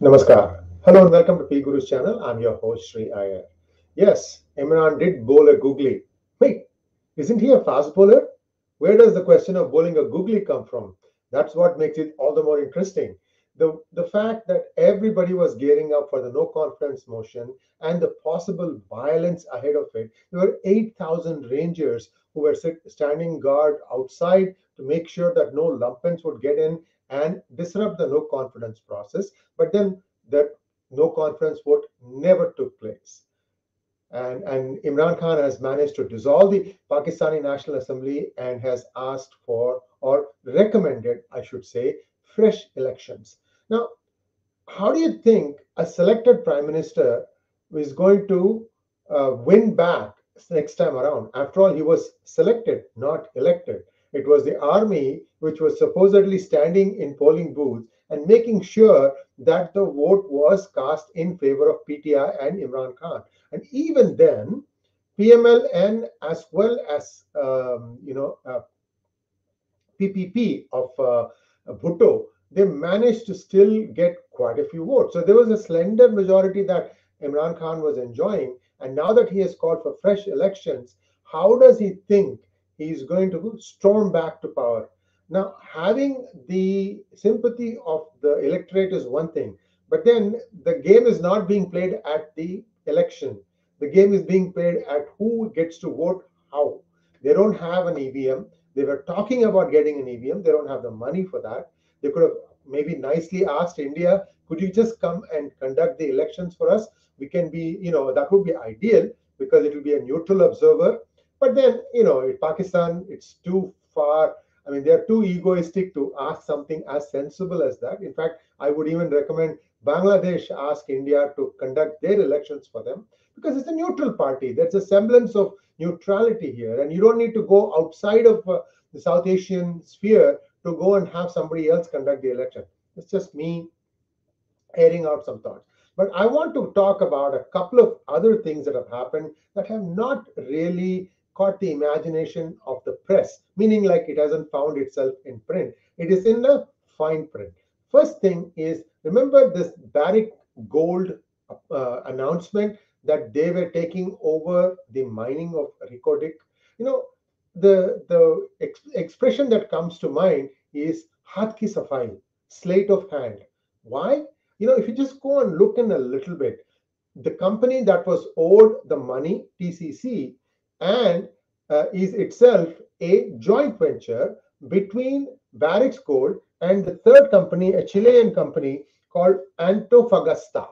Namaskar. Hello and welcome to P Guru's channel. I'm your host Sri Iyer. Yes, Imran did bowl a googly. Wait, isn't he a fast bowler? Where does the question of bowling a googly come from? That's what makes it all the more interesting. The, the fact that everybody was gearing up for the no confidence motion and the possible violence ahead of it. There were 8,000 rangers who were standing guard outside to make sure that no lumpens would get in and disrupt the no confidence process. But then that no confidence vote never took place. And, and Imran Khan has managed to dissolve the Pakistani National Assembly and has asked for, or recommended, I should say, fresh elections. Now, how do you think a selected prime minister is going to uh, win back next time around? After all, he was selected, not elected. It was the army which was supposedly standing in polling booths and making sure that the vote was cast in favor of PTI and Imran Khan. And even then, PMLN as well as um, you know uh, PPP of uh, Bhutto, they managed to still get quite a few votes. So there was a slender majority that Imran Khan was enjoying. And now that he has called for fresh elections, how does he think he's going to storm back to power. Now, having the sympathy of the electorate is one thing, but then the game is not being played at the election. The game is being played at who gets to vote how. They don't have an EVM. They were talking about getting an EVM. They don't have the money for that. They could have maybe nicely asked India, could you just come and conduct the elections for us? We can be, you know, that would be ideal because it will be a neutral observer but then, you know, Pakistan, it's too far. I mean, they're too egoistic to ask something as sensible as that. In fact, I would even recommend Bangladesh ask India to conduct their elections for them because it's a neutral party. There's a semblance of neutrality here, and you don't need to go outside of uh, the South Asian sphere to go and have somebody else conduct the election. It's just me airing out some thoughts. But I want to talk about a couple of other things that have happened that have not really caught the imagination of the press, meaning like it hasn't found itself in print. It is in the fine print. First thing is remember this Barrick Gold uh, announcement that they were taking over the mining of Reko Diq. You know, the the ex expression that comes to mind is Hat ki safai, sleight of hand. Why? You know, if you just go and look in a little bit, the company that was owed the money, TCC, and uh, is itself a joint venture between Barrick's Gold and the third company, a Chilean company called Antofagasta.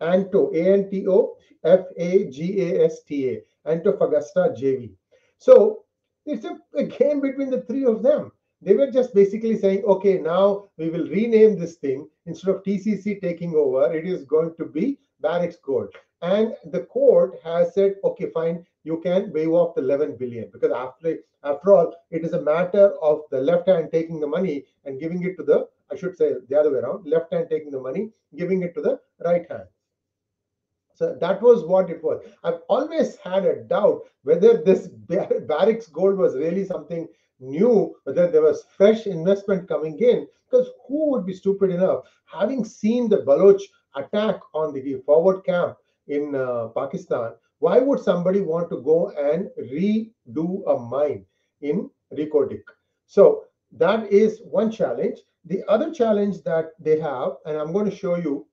Anto, A-N-T-O, F-A-G-A-S-T-A, Antofagasta JV. So it's a, a game between the three of them. They were just basically saying, okay, now we will rename this thing. Instead of TCC taking over, it is going to be Barrick's Gold. And the court has said, okay, fine, you can waive off the 11 billion because after after all, it is a matter of the left hand taking the money and giving it to the, I should say the other way around, left hand taking the money, giving it to the right hand. So that was what it was. I've always had a doubt whether this Barrick's gold was really something new, whether there was fresh investment coming in, because who would be stupid enough, having seen the Baloch attack on the forward camp in uh, Pakistan, why would somebody want to go and redo a mine in Reko Diq? So that is one challenge. The other challenge that they have, and I'm going to show you,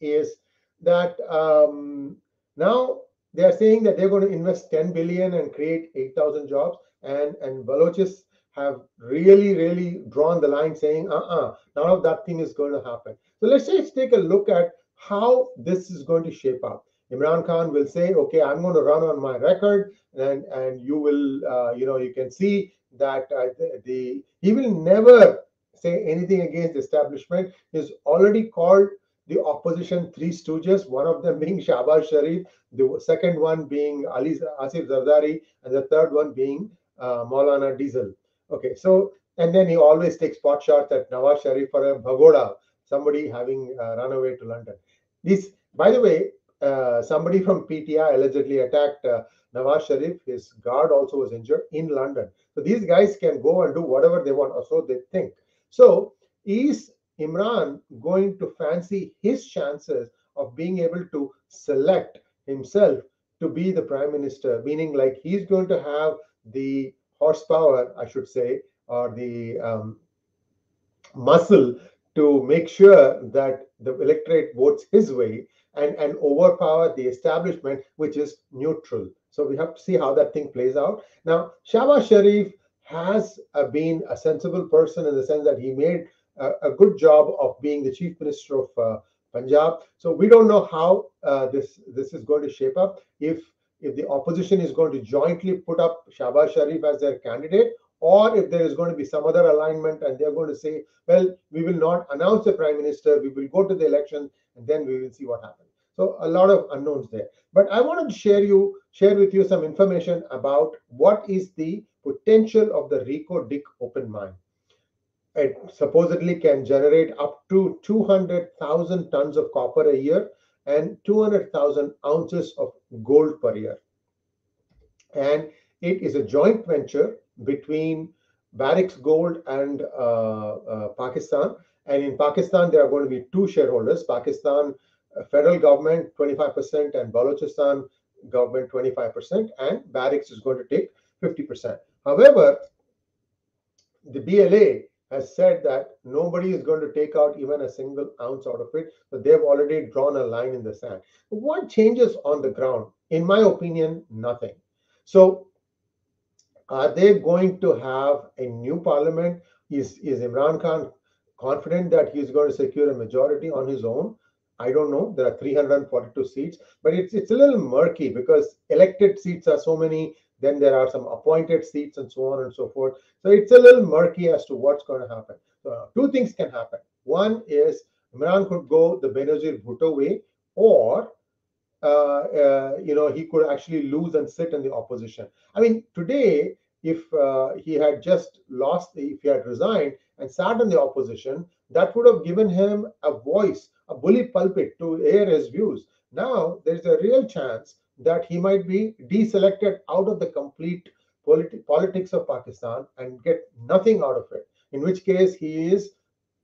is that um, now they are saying that they're going to invest 10 billion and create 8,000 jobs, and and Balochis have really, really drawn the line saying, uh-uh, none of that thing is going to happen. So let's just take a look at how this is going to shape up. Imran Khan will say, okay, I'm going to run on my record, and and you will, uh, you know, you can see that uh, the, the he will never say anything against the establishment. He's already called the opposition three stooges, one of them being Shahbaz Sharif, the second one being Ali Asif Zardari, and the third one being uh, Maulana Diesel. Okay, so and then he always takes pot shots at Nawaz Sharif for a bhagoda, somebody having uh, run away to London. This, by the way, uh, somebody from PTI allegedly attacked uh, Nawaz Sharif. His guard also was injured in London. So these guys can go and do whatever they want, or so they think. So is Imran going to fancy his chances of being able to select himself to be the prime minister, meaning like he's going to have the horsepower, I should say, or the um, muscle to make sure that the electorate votes his way and, and overpower the establishment, which is neutral. So we have to see how that thing plays out. Now, Shahbaz Sharif has uh, been a sensible person in the sense that he made a, a good job of being the chief minister of uh, Punjab. So we don't know how uh, this this is going to shape up. If if the opposition is going to jointly put up Shahbaz Sharif as their candidate, or if there is going to be some other alignment and they're going to say, well, we will not announce a prime minister, we will go to the election, and then we will see what happens. So a lot of unknowns there. But I wanted to share you share with you some information about what is the potential of the Reko Diq open mine it supposedly can generate up to 200,000 tons of copper a year and 200,000 ounces of gold per year. And it is a joint venture between Barrick Gold and uh, uh, Pakistan. And in Pakistan, there are going to be two shareholders Pakistan uh, federal government 25% and Balochistan government 25%, and Barrick is going to take 50%. However, the BLA has said that nobody is going to take out even a single ounce out of it. So they've already drawn a line in the sand. What changes on the ground? In my opinion, nothing. So are they going to have a new parliament? Is, is Imran Khan confident that he's going to secure a majority on his own? I don't know. There are 342 seats, but it's it's a little murky because elected seats are so many. Then there are some appointed seats and so on and so forth. So it's a little murky as to what's going to happen. So two things can happen. One is Imran could go the Benazir Bhutto way, or you know he could actually lose and sit in the opposition. I mean, today if uh, he had just lost, if he had resigned and sat in the opposition, that would have given him a voice, a bully pulpit to air his views. Now there's a real chance that he might be deselected out of the complete politi- politics of Pakistan and get nothing out of it. In which case he is,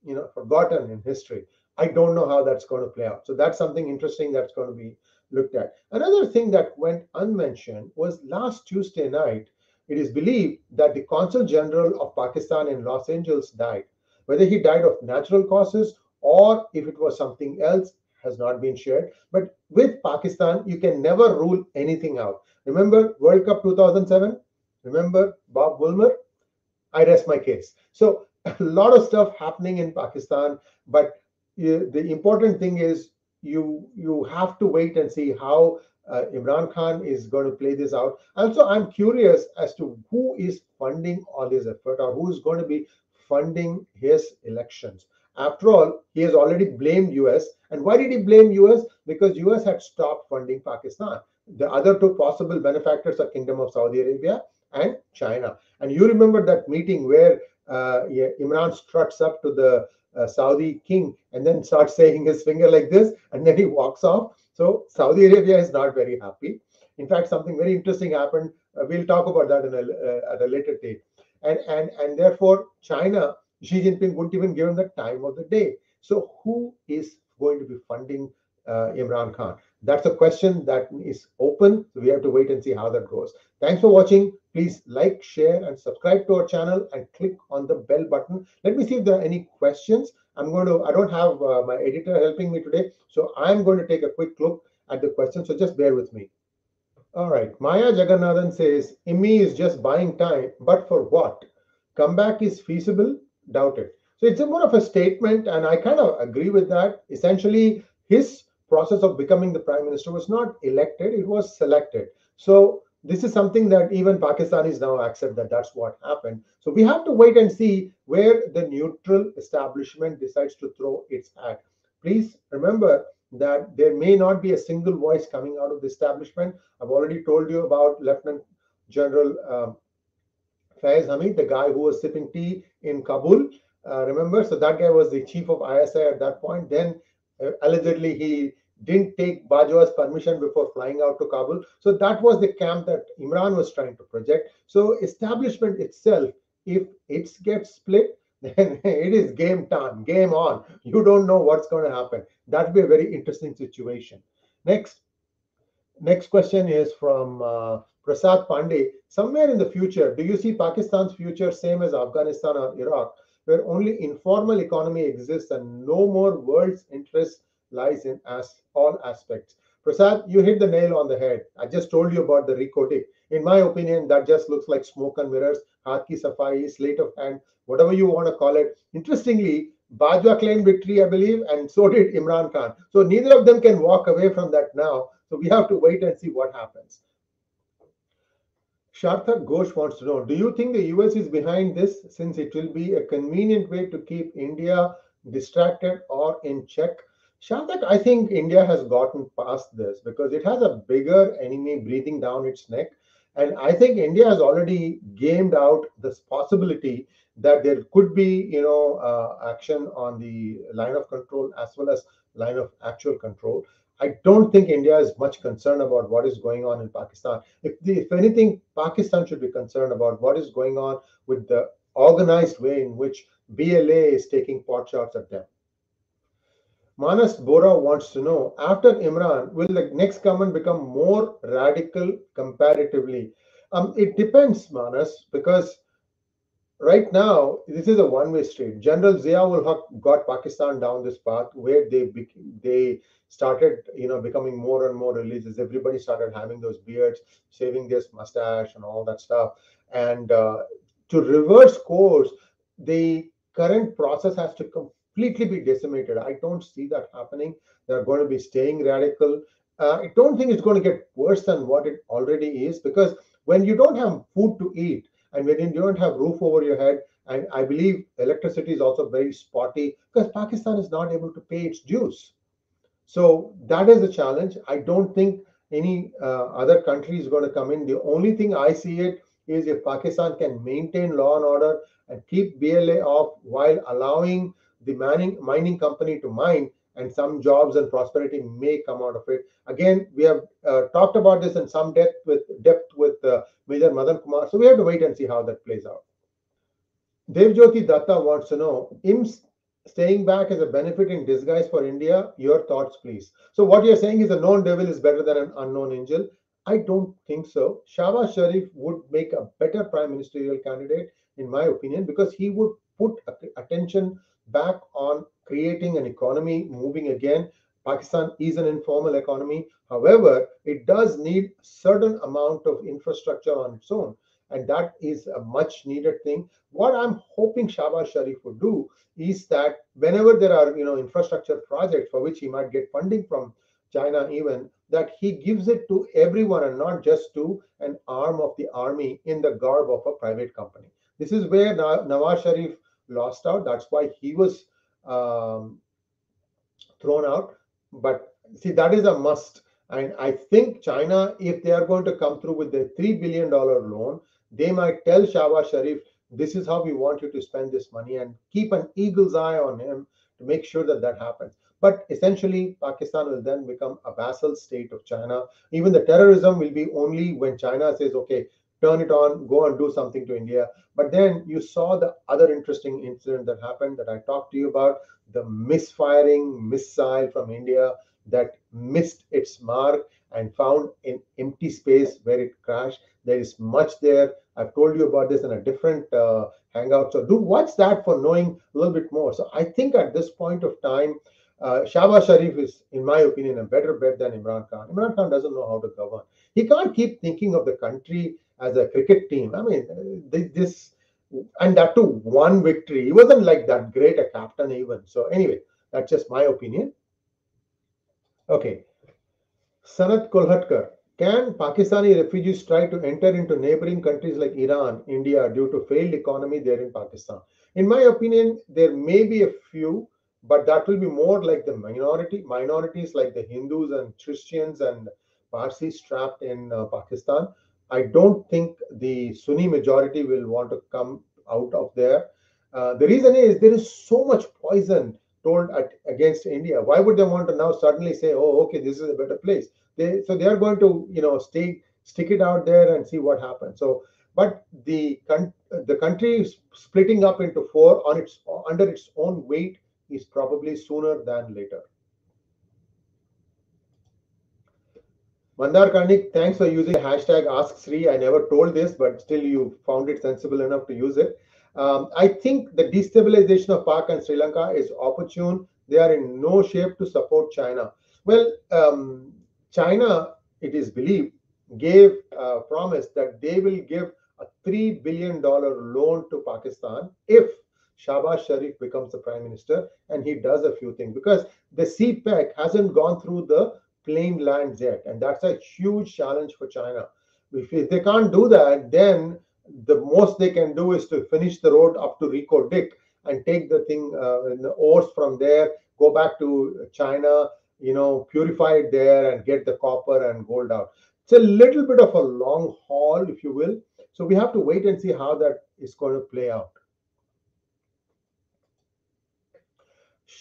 you know, forgotten in history. I don't know how that's going to play out. So that's something interesting that's going to be looked at. Another thing that went unmentioned was last Tuesday night. It is believed that the Consul General of Pakistan in Los Angeles died. Whether he died of natural causes or if it was something else, has not been shared. But with Pakistan, you can never rule anything out. Remember World Cup 2007? Remember Bob Woolmer? I rest my case. So a lot of stuff happening in Pakistan, but uh, the important thing is you you have to wait and see how uh, Imran Khan is going to play this out. Also, I'm curious as to who is funding all this effort or who is going to be funding his elections. After all, he has already blamed US. And why did he blame US? Because US had stopped funding Pakistan. The other two possible benefactors are Kingdom of Saudi Arabia and China. And you remember that meeting where uh, Imran struts up to the uh, Saudi king and then starts saying his finger like this, and then he walks off. So Saudi Arabia is not very happy. In fact, something very interesting happened. Uh, we'll talk about that in a, uh, at a later date. And and and therefore, China Xi Jinping wouldn't even give him the time of the day. So, who is going to be funding uh, Imran Khan? That's a question that is open. So we have to wait and see how that goes. Thanks for watching. Please like, share, and subscribe to our channel and click on the bell button. Let me see if there are any questions. I'm going to, I don't have uh, my editor helping me today. So I'm going to take a quick look at the questions. So just bear with me. All right. Maya Jagannathan says, IMI is just buying time, but for what? Comeback is feasible doubt it. So it's more of a statement, and I kind of agree with that. Essentially, his process of becoming the prime minister was not elected, it was selected. So this is something that even Pakistanis now accept that that's what happened. So we have to wait and see where the neutral establishment decides to throw its hat. Please remember that there may not be a single voice coming out of the establishment. I've already told you about Lieutenant General um, Faiz Hamid, the guy who was sipping tea in Kabul. Uh, remember, so that guy was the chief of ISI at that point. Then allegedly he didn't take Bajwa's permission before flying out to Kabul. So that was the camp that Imran was trying to project. So establishment itself, if it gets split, then it is game time, game on. You don't know what's going to happen. That'd be a very interesting situation. Next, next question is from uh, Prasad Pandey. Somewhere in the future, do you see Pakistan's future same as Afghanistan or Iraq, where only informal economy exists and no more world's interest lies in as all aspects? Prasad, you hit the nail on the head. I just told you about the Reko Diq. In my opinion, that just looks like smoke and mirrors, Haki Safai, sleight of hand, whatever you want to call it. Interestingly, Bajwa claimed victory, I believe, and so did Imran Khan. So neither of them can walk away from that now. So we have to wait and see what happens. Sharthak Ghosh wants to know Do you think the US is behind this since it will be a convenient way to keep India distracted or in check? Sharthak, I think India has gotten past this because it has a bigger enemy breathing down its neck. And I think India has already gamed out this possibility that there could be, you know, uh, action on the line of control as well as line of actual control. I don't think India is much concerned about what is going on in Pakistan. If, the, if anything, Pakistan should be concerned about what is going on with the organized way in which BLA is taking pot shots at them. Manas Bora wants to know after Imran, will the next government become more radical comparatively? Um, it depends, Manas, because right now this is a one-way street. General Ziaul Haq got Pakistan down this path where they they started, you know, becoming more and more religious. Everybody started having those beards, shaving this mustache, and all that stuff. And uh, to reverse course, the current process has to completely be decimated. I don't see that happening. They're going to be staying radical. Uh, I don't think it's going to get worse than what it already is because when you don't have food to eat and when you don't have roof over your head, and I believe electricity is also very spotty because Pakistan is not able to pay its dues. So that is a challenge. I don't think any uh, other country is going to come in. The only thing I see it is if Pakistan can maintain law and order and keep BLA off while allowing the mining mining company to mine, and some jobs and prosperity may come out of it. Again, we have uh, talked about this in some depth with depth with uh, Major Madan Kumar. So we have to wait and see how that plays out. Devjyoti Datta wants to know IMS staying back is a benefit in disguise for India. Your thoughts, please. So what you're saying is a known devil is better than an unknown angel. I don't think so. Shahbaz Sharif would make a better prime ministerial candidate, in my opinion, because he would put attention back on creating an economy moving again. Pakistan is an informal economy. However, it does need certain amount of infrastructure on its own. And that is a much needed thing. What I'm hoping Shahbaz Sharif would do is that whenever there are, you know, infrastructure projects for which he might get funding from China even, that he gives it to everyone and not just to an arm of the army in the garb of a private company. This is where Nawaz Sharif lost out. That's why he was um, thrown out. But see, that is a must. And I think China, if they are going to come through with the $3 billion loan, they might tell Shahbaz Sharif, this is how we want you to spend this money and keep an eagle's eye on him to make sure that that happens. But essentially, Pakistan will then become a vassal state of China. Even the terrorism will be only when China says, okay, turn it on, go and do something to India. But then you saw the other interesting incident that happened that I talked to you about the misfiring missile from India that missed its mark and found an empty space where it crashed. There is much there. I've told you about this in a different uh, hangout. So do watch that for knowing a little bit more. So I think at this point of time, uh, Shahbaz Sharif is, in my opinion, a better bet than Imran Khan. Imran Khan doesn't know how to govern. He can't keep thinking of the country as a cricket team. I mean, this and that too one victory. He wasn't like that great a captain even. So anyway, that's just my opinion. Okay, Sanat Kolhatkar. Can Pakistani refugees try to enter into neighboring countries like Iran, India due to failed economy there in Pakistan? In my opinion, there may be a few, but that will be more like the minority minorities like the Hindus and Christians and Parsis trapped in uh, Pakistan. I don't think the Sunni majority will want to come out of there. Uh, the reason is there is so much poison told at, against India. Why would they want to now suddenly say, "Oh, okay, this is a better place"? They so they are going to you know stay stick it out there and see what happens. So but the the country splitting up into four on its under its own weight is probably sooner than later. Mandar Karnik, thanks for using the hashtag AskSri. I never told this, but still you found it sensible enough to use it. Um, I think the destabilization of Pak and Sri Lanka is opportune. They are in no shape to support China. Well, um, China, it is believed, gave a promise that they will give a $3 billion loan to Pakistan if Shahbaz Sharif becomes the prime minister and he does a few things because the CPEC hasn't gone through the plain lands yet, and that's a huge challenge for China. If, if they can't do that, then the most they can do is to finish the road up to Reko Diq and take the thing uh, the ores from there, go back to China, you know, purify it there and get the copper and gold out. It's a little bit of a long haul, if you will. So we have to wait and see how that is going to play out.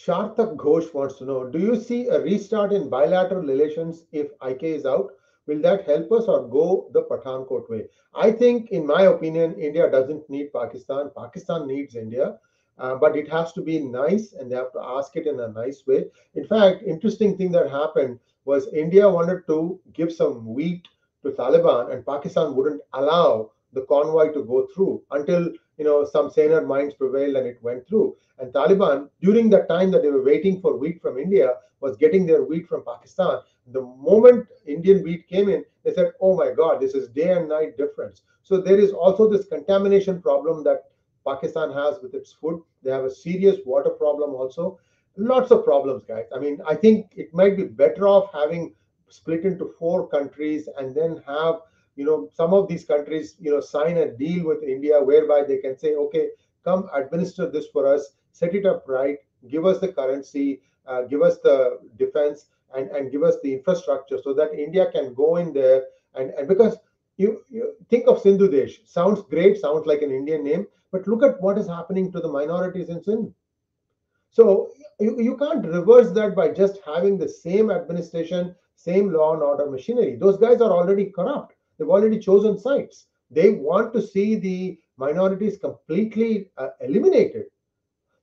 Sharthak Ghosh wants to know Do you see a restart in bilateral relations if IK is out? Will that help us or go the Pathankot way? I think, in my opinion, India doesn't need Pakistan. Pakistan needs India. Uh, but it has to be nice and they have to ask it in a nice way. In fact, interesting thing that happened was India wanted to give some wheat to Taliban and Pakistan wouldn't allow the convoy to go through until you know some saner minds prevailed and it went through. And Taliban, during the time that they were waiting for wheat from India, was getting their wheat from Pakistan. The moment Indian wheat came in, they said, "Oh my God, this is day and night difference." So there is also this contamination problem that Pakistan has with its food. They have a serious water problem also. Lots of problems, guys. I mean, I think it might be better off having split into four countries and then have you know some of these countries you know sign a deal with india whereby they can say okay come administer this for us set it up right give us the currency uh, give us the defense and and give us the infrastructure so that india can go in there and and because you, you think of sindhu desh sounds great sounds like an indian name but look at what is happening to the minorities in Sindh. So you, you can't reverse that by just having the same administration, same law and order machinery. Those guys are already corrupt. They've already chosen sides. They want to see the minorities completely uh, eliminated.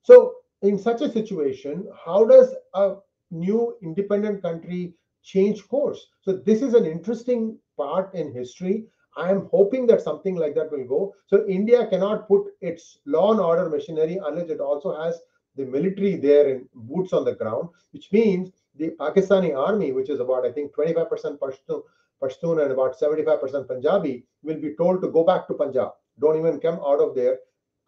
So in such a situation, how does a new independent country change course? So this is an interesting part in history I am hoping that something like that will go. So India cannot put its law and order machinery unless it also has the military there in boots on the ground, which means the Pakistani army, which is about I think 25% Pashtun, Pashtun and about 75% Punjabi, will be told to go back to Punjab. Don't even come out of there.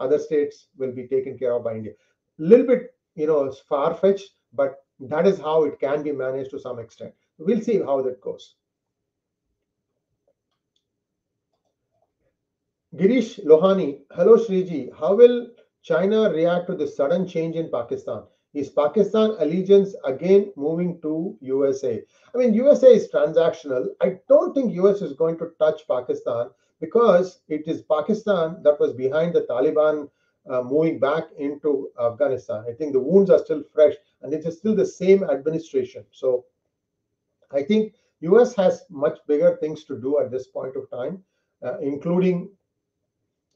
Other states will be taken care of by India. A little bit, you know, far fetched, but that is how it can be managed to some extent. We'll see how that goes. Girish Lohani, hello Sriji. How will China react to the sudden change in Pakistan? Is Pakistan allegiance again moving to USA? I mean, USA is transactional. I don't think US is going to touch Pakistan because it is Pakistan that was behind the Taliban uh, moving back into Afghanistan. I think the wounds are still fresh and it is still the same administration. So I think US has much bigger things to do at this point of time, uh, including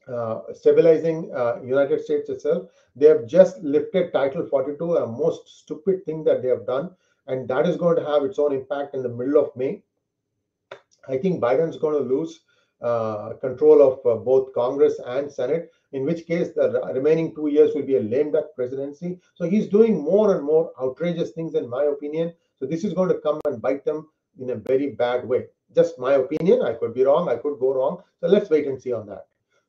uh, stabilizing uh, United States itself. They have just lifted Title 42, a most stupid thing that they have done, and that is going to have its own impact in the middle of May. I think Biden's going to lose uh, control of uh, both Congress and Senate, in which case the remaining two years will be a lame duck presidency. So he's doing more and more outrageous things, in my opinion. So this is going to come and bite them in a very bad way. Just my opinion. I could be wrong. I could go wrong. So let's wait and see on that.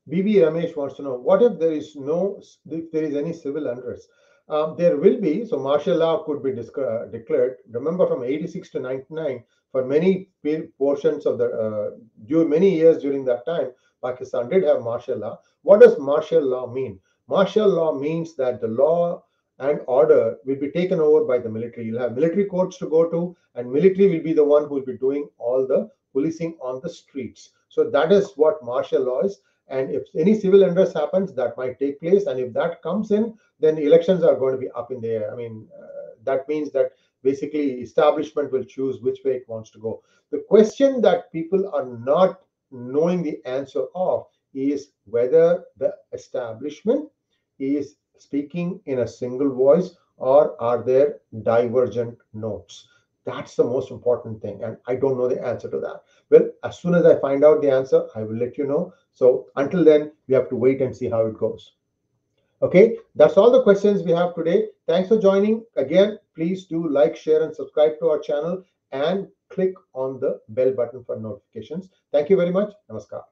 BB Ramesh wants to know what if there is no, if there is any civil unrest? Um, there will be, so martial law could be uh, declared. Remember, from 86 to 99, for many portions of the, uh, many years during that time, Pakistan did have martial law. What does martial law mean? Martial law means that the law and order will be taken over by the military. You'll have military courts to go to, and military will be the one who will be doing all the policing on the streets. So that is what martial law is. And if any civil unrest happens, that might take place. And if that comes in, then elections are going to be up in the air. I mean, uh, that means that basically establishment will choose which way it wants to go. The question that people are not knowing the answer of is whether the establishment is speaking in a single voice or are there divergent notes that's the most important thing and i don't know the answer to that well as soon as i find out the answer i will let you know so until then we have to wait and see how it goes. Okay? That's all the questions we have today. Thanks for joining. Again please do like share and subscribe to our channel and click on the bell button for notifications. Thank you very much. Namaskar